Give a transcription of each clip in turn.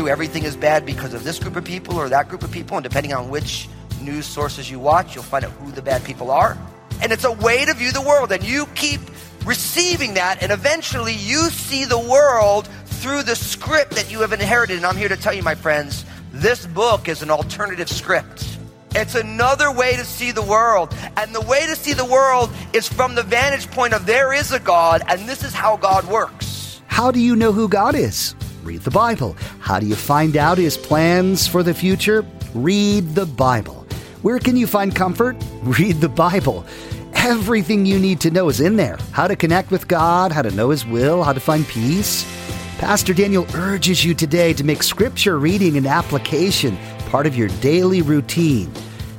through everything is bad because of this group of people or that group of people, and depending on which news sources you watch, you'll find out who the bad people are. And it's a way to view the world, and you keep receiving that, and eventually you see the world through the script that you have inherited. And I'm here to tell you, my friends, this book is an alternative script. It's another way to see the world. And the way to see the world is from the vantage point of there is a God, and this is how God works. How do you know who God is? Read the Bible. How do you find out his plans for the future? Read the Bible. Where can you find comfort? Read the Bible. Everything you need to know is in there. How to connect with God, how to know his will, how to find peace. Pastor Daniel urges you today to make scripture reading and application part of your daily routine.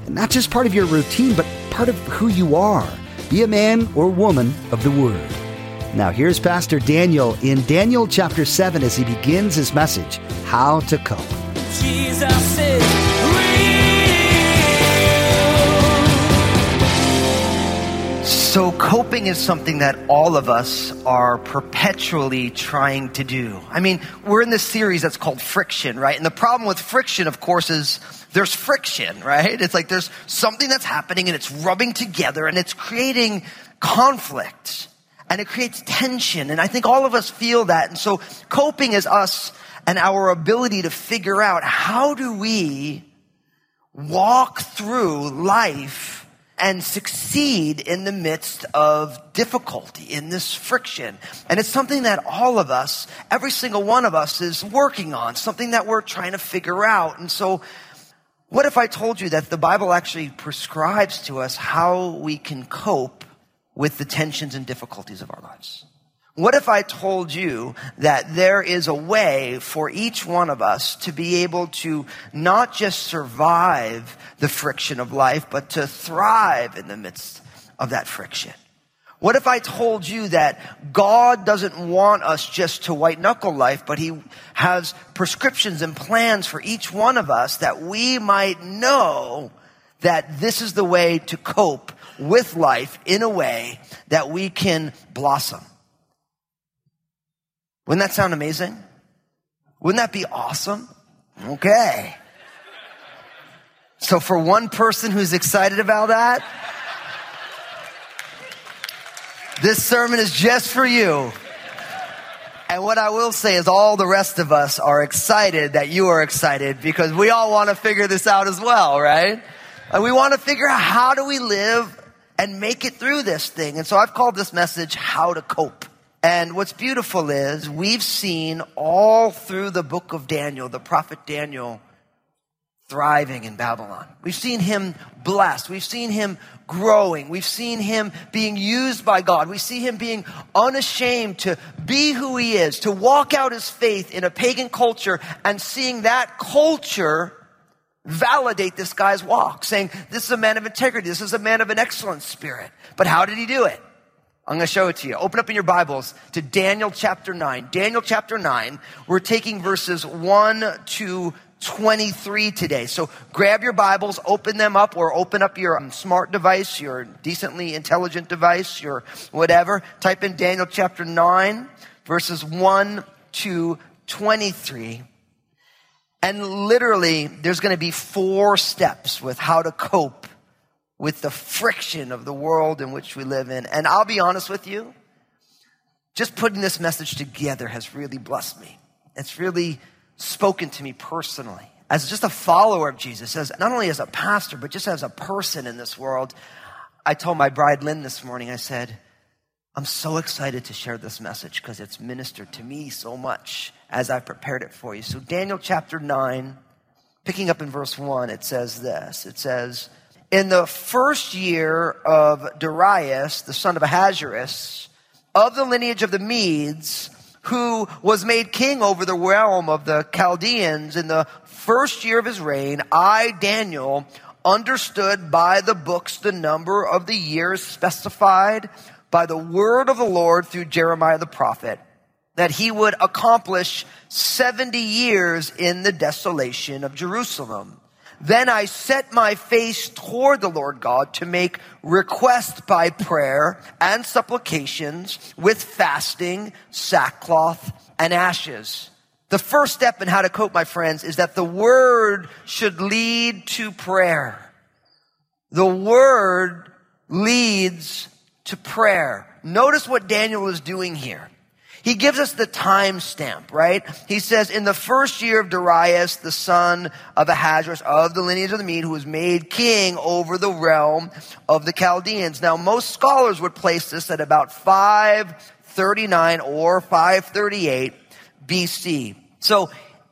And not just part of your routine, but part of who you are. Be a man or woman of the Word. Now, here's Pastor Daniel in Daniel chapter 7 as he begins his message How to Cope. Jesus So, coping is something that all of us are perpetually trying to do. I mean, we're in this series that's called Friction, right? And the problem with friction, of course, is there's friction, right? It's like there's something that's happening and it's rubbing together and it's creating conflict and it creates tension. And I think all of us feel that. And so, coping is us and our ability to figure out how do we walk through life and succeed in the midst of difficulty, in this friction. And it's something that all of us, every single one of us is working on, something that we're trying to figure out. And so, what if I told you that the Bible actually prescribes to us how we can cope with the tensions and difficulties of our lives? What if I told you that there is a way for each one of us to be able to not just survive the friction of life, but to thrive in the midst of that friction? What if I told you that God doesn't want us just to white knuckle life, but He has prescriptions and plans for each one of us that we might know that this is the way to cope with life in a way that we can blossom? Wouldn't that sound amazing? Wouldn't that be awesome? Okay. So for one person who's excited about that, this sermon is just for you. And what I will say is all the rest of us are excited that you are excited because we all want to figure this out as well, right? And we want to figure out how do we live and make it through this thing. And so I've called this message How to Cope. And what's beautiful is we've seen all through the book of Daniel, the prophet Daniel, thriving in Babylon. We've seen him blessed. We've seen him growing. We've seen him being used by God. We see him being unashamed to be who he is, to walk out his faith in a pagan culture and seeing that culture validate this guy's walk, saying, This is a man of integrity. This is a man of an excellent spirit. But how did he do it? I'm going to show it to you. Open up in your Bibles to Daniel chapter 9. Daniel chapter 9. We're taking verses 1 to 23 today. So grab your Bibles, open them up, or open up your um, smart device, your decently intelligent device, your whatever. Type in Daniel chapter 9, verses 1 to 23. And literally, there's going to be four steps with how to cope with the friction of the world in which we live in. And I'll be honest with you, just putting this message together has really blessed me. It's really spoken to me personally. As just a follower of Jesus, as not only as a pastor, but just as a person in this world, I told my bride Lynn this morning, I said, I'm so excited to share this message because it's ministered to me so much as I prepared it for you. So, Daniel chapter 9, picking up in verse 1, it says this It says, In the first year of Darius, the son of Ahasuerus, of the lineage of the Medes, who was made king over the realm of the Chaldeans in the first year of his reign, I, Daniel, understood by the books the number of the years specified by the word of the Lord through Jeremiah the prophet, that he would accomplish 70 years in the desolation of Jerusalem. Then I set my face toward the Lord God to make request by prayer and supplications with fasting, sackcloth, and ashes. The first step in how to cope, my friends, is that the word should lead to prayer. The word leads to prayer. Notice what Daniel is doing here. He gives us the time stamp, right? He says, in the first year of Darius, the son of Ahasuerus of the lineage of the Mede, who was made king over the realm of the Chaldeans. Now, most scholars would place this at about 539 or 538 BC. So,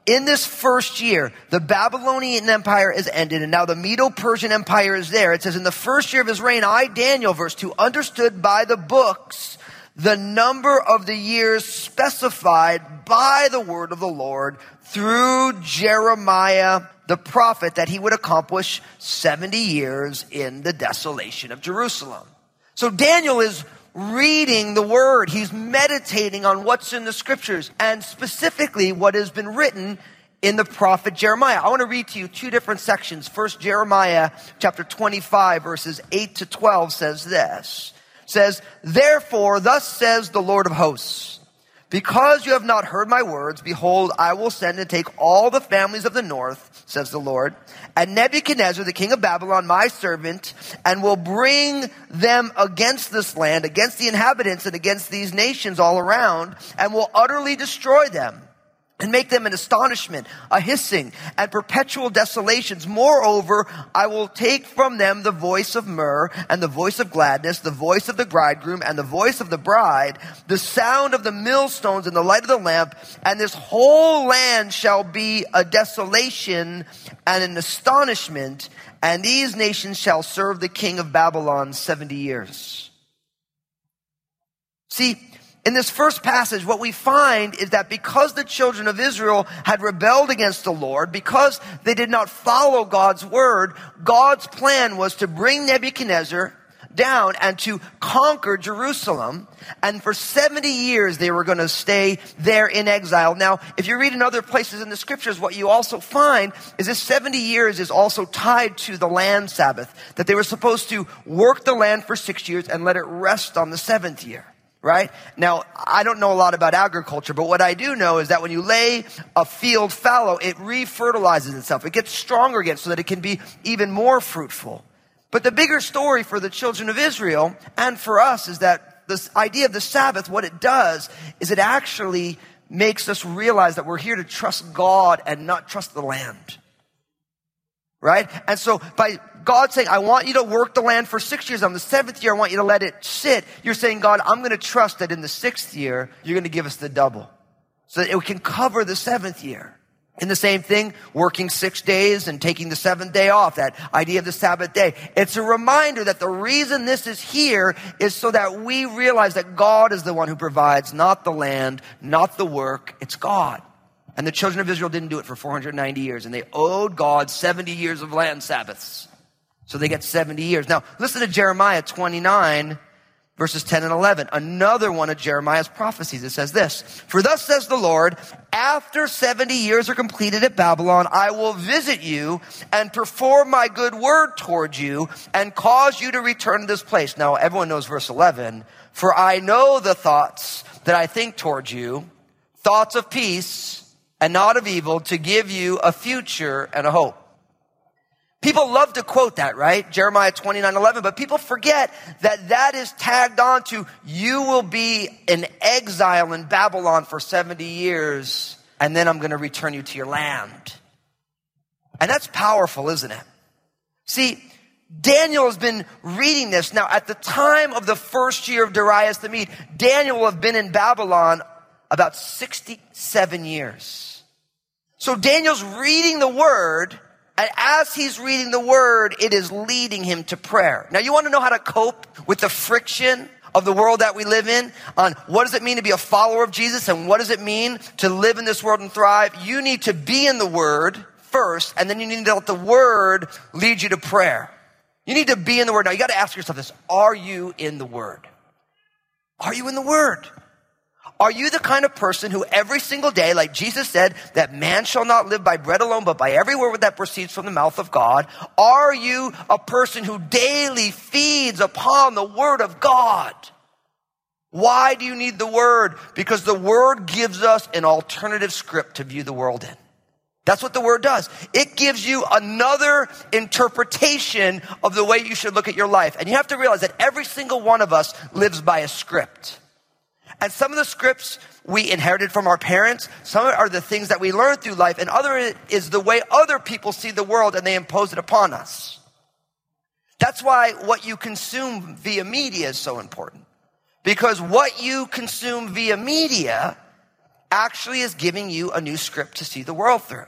in this first year, the Babylonian Empire is ended, and now the Medo Persian Empire is there. It says, In the first year of his reign, I, Daniel, verse 2, understood by the books the number of the years specified by the word of the Lord through Jeremiah the prophet that he would accomplish 70 years in the desolation of Jerusalem. So Daniel is reading the word. He's meditating on what's in the scriptures and specifically what has been written in the prophet Jeremiah. I want to read to you two different sections. First, Jeremiah chapter 25 verses 8 to 12 says this. Says, therefore, thus says the Lord of hosts, because you have not heard my words, behold, I will send and take all the families of the north, says the Lord, and Nebuchadnezzar, the king of Babylon, my servant, and will bring them against this land, against the inhabitants, and against these nations all around, and will utterly destroy them and make them an astonishment, a hissing, and perpetual desolations. Moreover, I will take from them the voice of myrrh, and the voice of gladness, the voice of the bridegroom, and the voice of the bride, the sound of the millstones, and the light of the lamp, and this whole land shall be a desolation and an astonishment, and these nations shall serve the king of Babylon seventy years. See, in this first passage, what we find is that because the children of Israel had rebelled against the Lord, because they did not follow God's word, God's plan was to bring Nebuchadnezzar down and to conquer Jerusalem. And for 70 years, they were going to stay there in exile. Now, if you read in other places in the scriptures, what you also find is this 70 years is also tied to the land Sabbath, that they were supposed to work the land for six years and let it rest on the seventh year right? Now, I don't know a lot about agriculture, but what I do know is that when you lay a field fallow, it refertilizes itself. It gets stronger again so that it can be even more fruitful. But the bigger story for the children of Israel and for us is that this idea of the Sabbath, what it does is it actually makes us realize that we're here to trust God and not trust the land. Right? And so by God saying, I want you to work the land for six years. On the seventh year, I want you to let it sit. You're saying, God, I'm going to trust that in the sixth year, you're going to give us the double. So that it can cover the seventh year. And the same thing, working six days and taking the seventh day off, that idea of the Sabbath day. It's a reminder that the reason this is here is so that we realize that God is the one who provides, not the land, not the work, it's God. And the children of Israel didn't do it for 490 years, and they owed God 70 years of land Sabbaths. So they get 70 years. Now, listen to Jeremiah 29, verses 10 and 11. Another one of Jeremiah's prophecies. It says this, For thus says the Lord, after 70 years are completed at Babylon, I will visit you and perform my good word towards you and cause you to return to this place. Now, everyone knows verse 11. For I know the thoughts that I think towards you, thoughts of peace and not of evil, to give you a future and a hope. People love to quote that, right? Jeremiah 29, 11, but people forget that that is tagged on to you will be in exile in Babylon for 70 years and then I'm going to return you to your land. And that's powerful, isn't it? See, Daniel has been reading this. Now, at the time of the first year of Darius the Mede, Daniel will have been in Babylon about 67 years. So Daniel's reading the word and as he's reading the word, it is leading him to prayer. Now you want to know how to cope with the friction of the world that we live in on what does it mean to be a follower of Jesus and what does it mean to live in this world and thrive? You need to be in the word first, and then you need to let the word lead you to prayer. You need to be in the word. Now you got to ask yourself this. Are you in the word? Are you in the word? Are you the kind of person who every single day, like Jesus said, that man shall not live by bread alone, but by every word that proceeds from the mouth of God? Are you a person who daily feeds upon the word of God? Why do you need the word? Because the word gives us an alternative script to view the world in. That's what the word does. It gives you another interpretation of the way you should look at your life. And you have to realize that every single one of us lives by a script. And some of the scripts we inherited from our parents, some are the things that we learn through life, and other is the way other people see the world and they impose it upon us. That's why what you consume via media is so important. Because what you consume via media actually is giving you a new script to see the world through.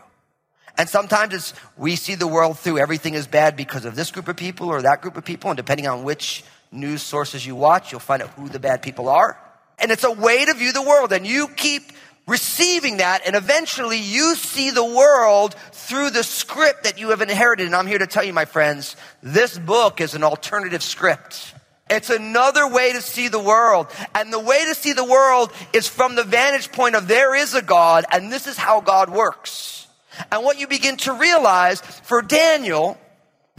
And sometimes it's, we see the world through everything is bad because of this group of people or that group of people. And depending on which news sources you watch, you'll find out who the bad people are. And it's a way to view the world. And you keep receiving that. And eventually you see the world through the script that you have inherited. And I'm here to tell you, my friends, this book is an alternative script. It's another way to see the world. And the way to see the world is from the vantage point of there is a God and this is how God works. And what you begin to realize for Daniel,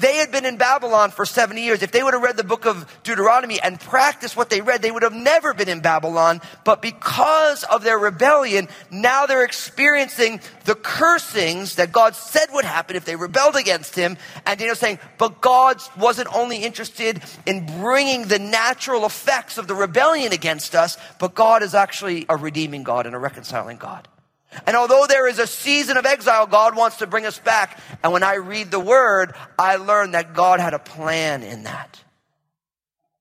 they had been in Babylon for 70 years. If they would have read the book of Deuteronomy and practiced what they read, they would have never been in Babylon. But because of their rebellion, now they're experiencing the cursings that God said would happen if they rebelled against him. And Daniel's saying, but God wasn't only interested in bringing the natural effects of the rebellion against us, but God is actually a redeeming God and a reconciling God. And although there is a season of exile, God wants to bring us back. And when I read the word, I learn that God had a plan in that.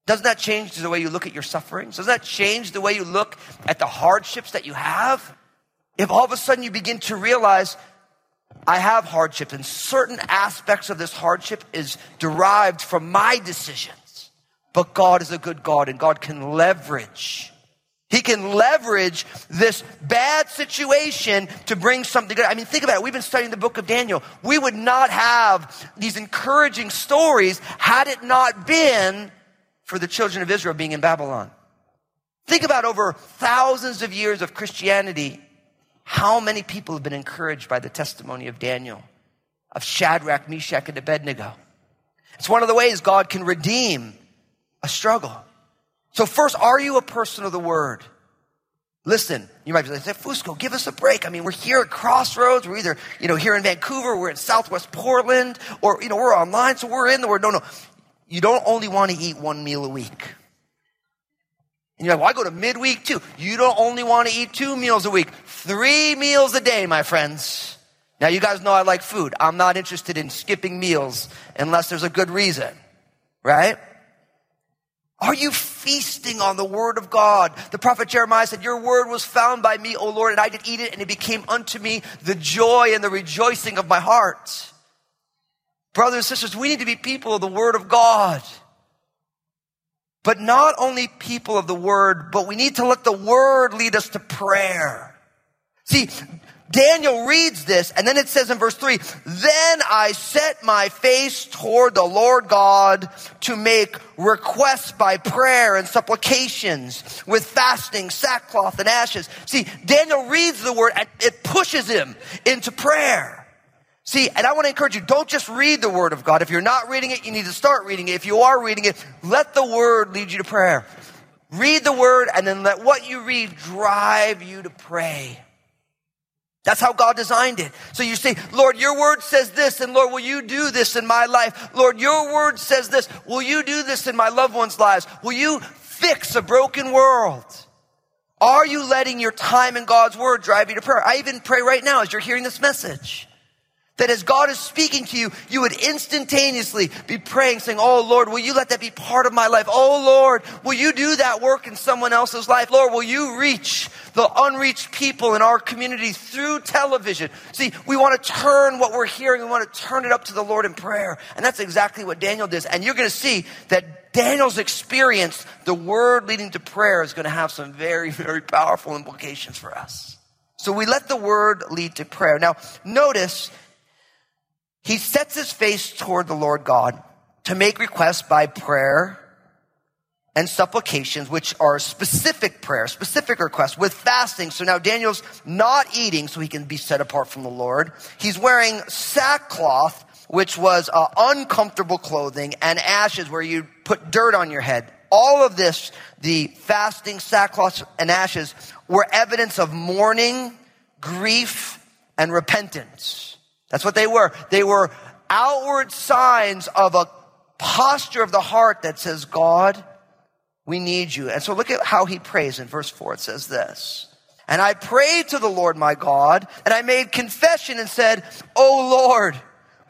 Doesn't that change the way you look at your sufferings? Doesn't that change the way you look at the hardships that you have? If all of a sudden you begin to realize, I have hardship and certain aspects of this hardship is derived from my decisions. But God is a good God and God can leverage he can leverage this bad situation to bring something good. I mean, think about it. We've been studying the book of Daniel. We would not have these encouraging stories had it not been for the children of Israel being in Babylon. Think about over thousands of years of Christianity, how many people have been encouraged by the testimony of Daniel, of Shadrach, Meshach, and Abednego. It's one of the ways God can redeem a struggle. So first, are you a person of the word? Listen, you might be like, Fusco, give us a break. I mean, we're here at Crossroads. We're either, you know, here in Vancouver, we're in Southwest Portland, or, you know, we're online, so we're in the word. No, no. You don't only want to eat one meal a week. And you're like, well, I go to midweek too. You don't only want to eat two meals a week. Three meals a day, my friends. Now, you guys know I like food. I'm not interested in skipping meals unless there's a good reason, right? Are you feasting on the word of God? The prophet Jeremiah said, Your word was found by me, O Lord, and I did eat it, and it became unto me the joy and the rejoicing of my heart. Brothers and sisters, we need to be people of the word of God. But not only people of the word, but we need to let the word lead us to prayer. See, Daniel reads this, and then it says in verse 3 Then I set my face toward the Lord God to make requests by prayer and supplications with fasting, sackcloth, and ashes. See, Daniel reads the word and it pushes him into prayer. See, and I want to encourage you, don't just read the word of God. If you're not reading it, you need to start reading it. If you are reading it, let the word lead you to prayer. Read the word and then let what you read drive you to pray. That's how God designed it. So you say, Lord, your word says this, and Lord, will you do this in my life? Lord, your word says this. Will you do this in my loved ones' lives? Will you fix a broken world? Are you letting your time in God's word drive you to prayer? I even pray right now as you're hearing this message. That as God is speaking to you, you would instantaneously be praying, saying, Oh Lord, will you let that be part of my life? Oh Lord, will you do that work in someone else's life? Lord, will you reach the unreached people in our community through television? See, we want to turn what we're hearing, we want to turn it up to the Lord in prayer. And that's exactly what Daniel does. And you're going to see that Daniel's experience, the word leading to prayer, is going to have some very, very powerful implications for us. So we let the word lead to prayer. Now, notice he sets his face toward the Lord God to make requests by prayer and supplications, which are specific prayers, specific requests with fasting. So now Daniel's not eating so he can be set apart from the Lord. He's wearing sackcloth, which was uh, uncomfortable clothing, and ashes where you put dirt on your head. All of this, the fasting, sackcloth, and ashes, were evidence of mourning, grief, and repentance. That's what they were. They were outward signs of a posture of the heart that says, God, we need you. And so look at how he prays in verse 4. It says this. And I prayed to the Lord my God, and I made confession and said, O Lord,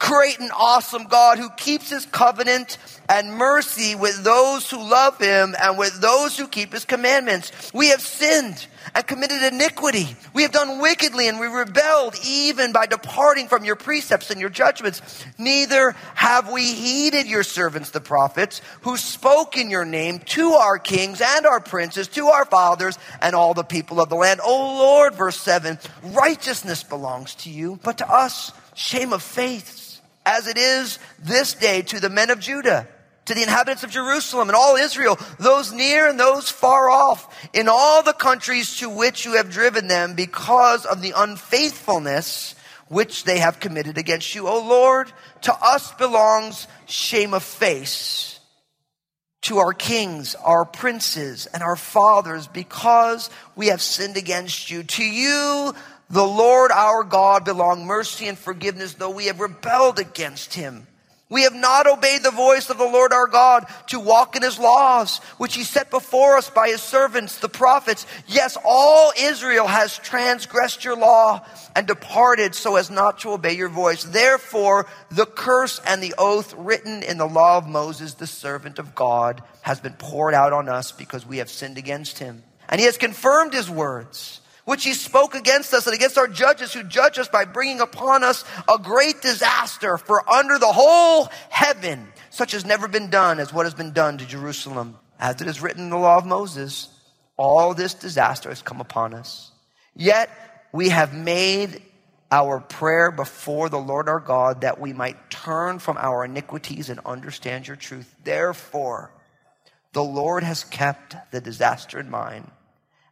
great and awesome God who keeps his covenant and mercy with those who love him and with those who keep his commandments. We have sinned and committed iniquity. We have done wickedly and we rebelled even by departing from your precepts and your judgments. Neither have we heeded your servants, the prophets, who spoke in your name to our kings and our princes, to our fathers and all the people of the land. O Lord, verse 7, righteousness belongs to you, but to us, shame of faith as it is this day to the men of Judah, to the inhabitants of Jerusalem and all Israel, those near and those far off, in all the countries to which you have driven them because of the unfaithfulness which they have committed against you. O Lord, to us belongs shame of face, to our kings, our princes, and our fathers, because we have sinned against you. To you the Lord our God belong mercy and forgiveness, though we have rebelled against him. We have not obeyed the voice of the Lord our God to walk in his laws, which he set before us by his servants, the prophets. Yes, all Israel has transgressed your law and departed so as not to obey your voice. Therefore, the curse and the oath written in the law of Moses, the servant of God, has been poured out on us because we have sinned against him. And he has confirmed his words which he spoke against us and against our judges who judge us by bringing upon us a great disaster. For under the whole heaven, such has never been done as what has been done to Jerusalem. As it is written in the law of Moses, all this disaster has come upon us. Yet we have made our prayer before the Lord our God that we might turn from our iniquities and understand your truth. Therefore, the Lord has kept the disaster in mind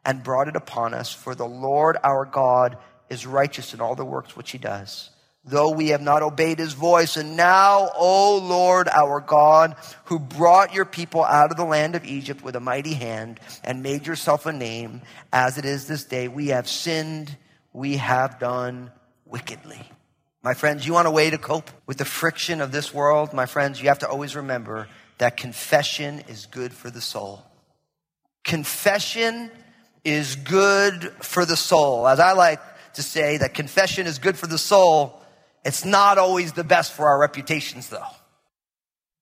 and brought it upon us. For the Lord our God is righteous in all the works which he does. Though we have not obeyed his voice. And now, O Lord our God, who brought your people out of the land of Egypt with a mighty hand and made yourself a name, as it is this day, we have sinned, we have done wickedly. My friends, you want a way to cope with the friction of this world? My friends, you have to always remember that confession is good for the soul. Confession is good for the soul. As I like to say, that confession is good for the soul. It's not always the best for our reputations, though.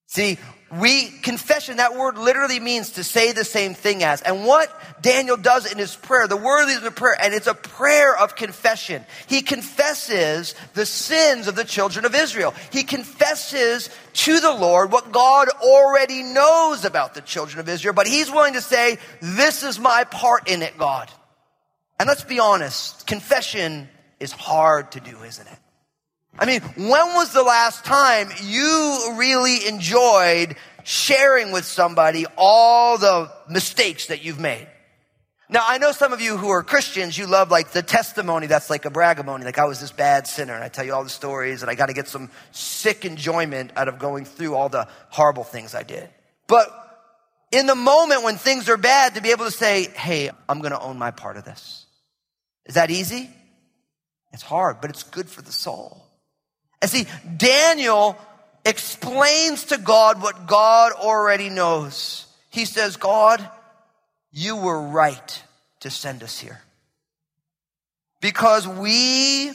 See, we, confession, that word literally means to say the same thing as. And what Daniel does in his prayer, the word is a prayer, and it's a prayer of confession. He confesses the sins of the children of Israel. He confesses to the Lord what God already knows about the children of Israel, but he's willing to say, this is my part in it, God. And let's be honest, confession is hard to do, isn't it? I mean, when was the last time you really enjoyed sharing with somebody all the mistakes that you've made? Now, I know some of you who are Christians, you love like the testimony that's like a bragamony, like I was this bad sinner and I tell you all the stories and I got to get some sick enjoyment out of going through all the horrible things I did. But in the moment when things are bad, to be able to say, hey, I'm going to own my part of this. Is that easy? It's hard, but it's good for the soul. And see, Daniel explains to God what God already knows. He says, God, you were right to send us here. Because we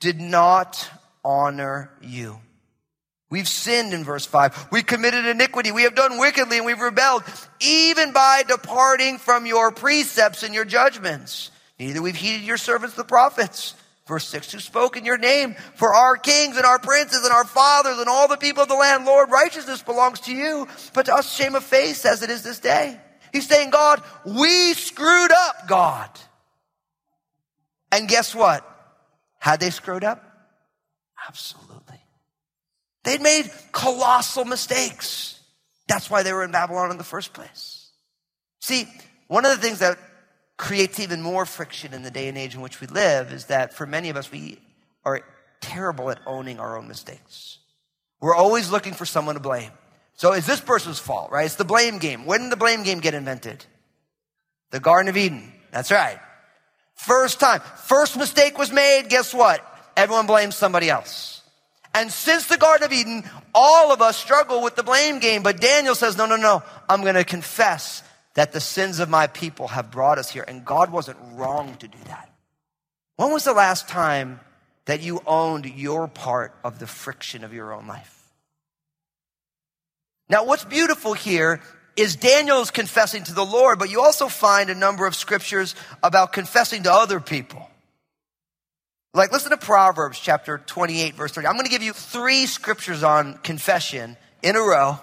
did not honor you. We've sinned in verse 5. We committed iniquity. We have done wickedly and we've rebelled, even by departing from your precepts and your judgments. Neither we've heeded your servants, the prophets Verse 6, who spoke in your name for our kings and our princes and our fathers and all the people of the land. Lord, righteousness belongs to you, but to us shame of face as it is this day. He's saying, God, we screwed up, God. And guess what? Had they screwed up? Absolutely. They'd made colossal mistakes. That's why they were in Babylon in the first place. See, one of the things that creates even more friction in the day and age in which we live is that for many of us, we are terrible at owning our own mistakes. We're always looking for someone to blame. So it's this person's fault, right? It's the blame game. When did the blame game get invented? The Garden of Eden. That's right. First time. First mistake was made. Guess what? Everyone blames somebody else. And since the Garden of Eden, all of us struggle with the blame game. But Daniel says, no, no, no. I'm going to confess that the sins of my people have brought us here. And God wasn't wrong to do that. When was the last time that you owned your part of the friction of your own life? Now, what's beautiful here is Daniel's confessing to the Lord, but you also find a number of scriptures about confessing to other people. Like, listen to Proverbs chapter 28, verse 30. I'm going to give you three scriptures on confession in a row.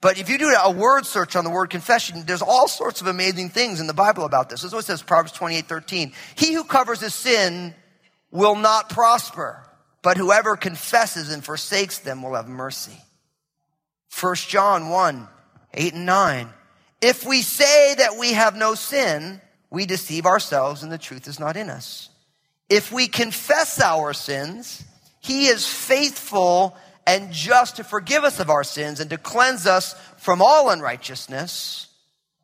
But if you do a word search on the word confession, there's all sorts of amazing things in the Bible about this. This is what it says, Proverbs 28, 13. He who covers his sin will not prosper, but whoever confesses and forsakes them will have mercy. 1 John 1, 8 and 9. If we say that we have no sin, we deceive ourselves and the truth is not in us. If we confess our sins, he is faithful and just to forgive us of our sins and to cleanse us from all unrighteousness.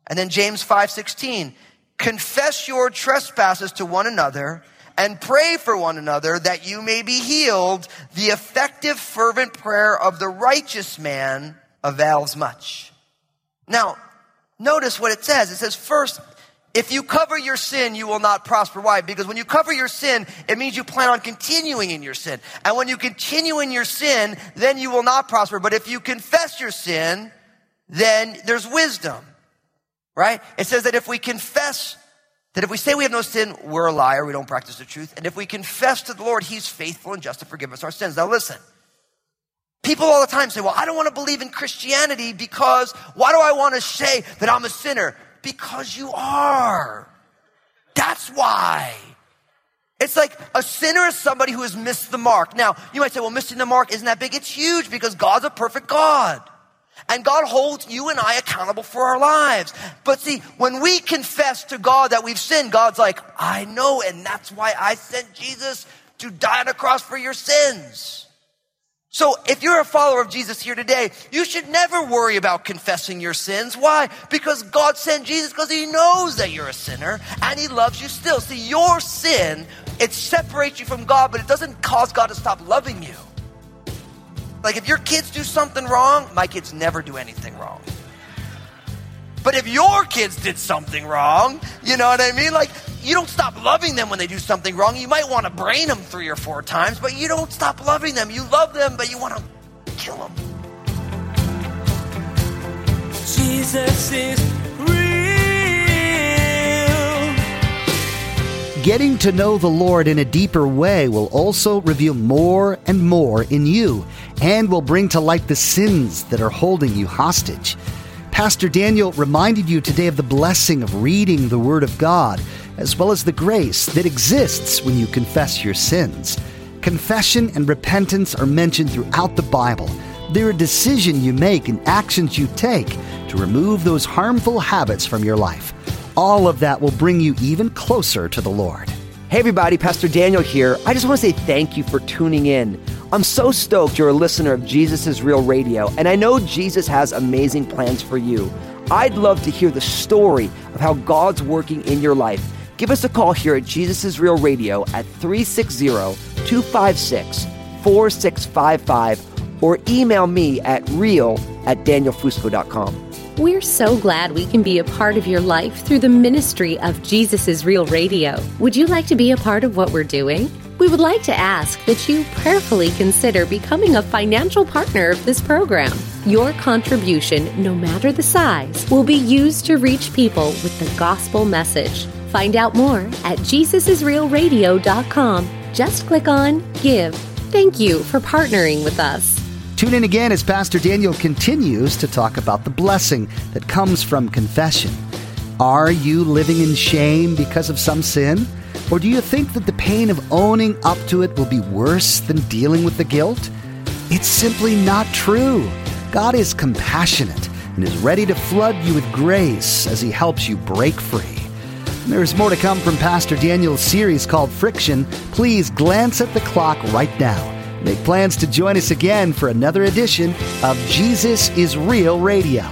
And then James 5:16, confess your trespasses to one another and pray for one another that you may be healed. The effective fervent prayer of the righteous man avails much. Now, notice what it says. It says, first, if you cover your sin, you will not prosper. Why? Because when you cover your sin, it means you plan on continuing in your sin. And when you continue in your sin, then you will not prosper. But if you confess your sin, then there's wisdom. Right? It says that if we confess, that if we say we have no sin, we're a liar, we don't practice the truth. And if we confess to the Lord, He's faithful and just to forgive us our sins. Now listen. People all the time say, well, I don't want to believe in Christianity because why do I want to say that I'm a sinner? Because you are. That's why. It's like a sinner is somebody who has missed the mark. Now, you might say, well, missing the mark isn't that big. It's huge because God's a perfect God. And God holds you and I accountable for our lives. But see, when we confess to God that we've sinned, God's like, I know, and that's why I sent Jesus to die on a cross for your sins. So if you're a follower of Jesus here today, you should never worry about confessing your sins. Why? Because God sent Jesus because he knows that you're a sinner and he loves you still. See, your sin, it separates you from God, but it doesn't cause God to stop loving you. Like if your kids do something wrong, my kids never do anything wrong. But if your kids did something wrong, you know what I mean? Like you don't stop loving them when they do something wrong. You might want to brain them three or four times, but you don't stop loving them. You love them, but you want to kill them. Jesus is real. Getting to know the Lord in a deeper way will also reveal more and more in you and will bring to light the sins that are holding you hostage. Pastor Daniel reminded you today of the blessing of reading the Word of God, as well as the grace that exists when you confess your sins. Confession and repentance are mentioned throughout the Bible. They're a decision you make and actions you take to remove those harmful habits from your life. All of that will bring you even closer to the Lord. Hey, everybody, Pastor Daniel here. I just want to say thank you for tuning in. I'm so stoked you're a listener of Jesus Real Radio, and I know Jesus has amazing plans for you. I'd love to hear the story of how God's working in your life. Give us a call here at Jesus is Real Radio at 360 256 4655 or email me at real at danielfusco.com. We're so glad we can be a part of your life through the ministry of Jesus is Real Radio. Would you like to be a part of what we're doing? We would like to ask that you prayerfully consider becoming a financial partner of this program. Your contribution, no matter the size, will be used to reach people with the gospel message. Find out more at JesusIsRealRadio.com. Just click on Give. Thank you for partnering with us. Tune in again as Pastor Daniel continues to talk about the blessing that comes from confession. Are you living in shame because of some sin? Or do you think that the pain of owning up to it will be worse than dealing with the guilt? It's simply not true. God is compassionate and is ready to flood you with grace as he helps you break free. There's more to come from Pastor Daniel's series called Friction. Please glance at the clock right now. Make plans to join us again for another edition of Jesus is Real Radio.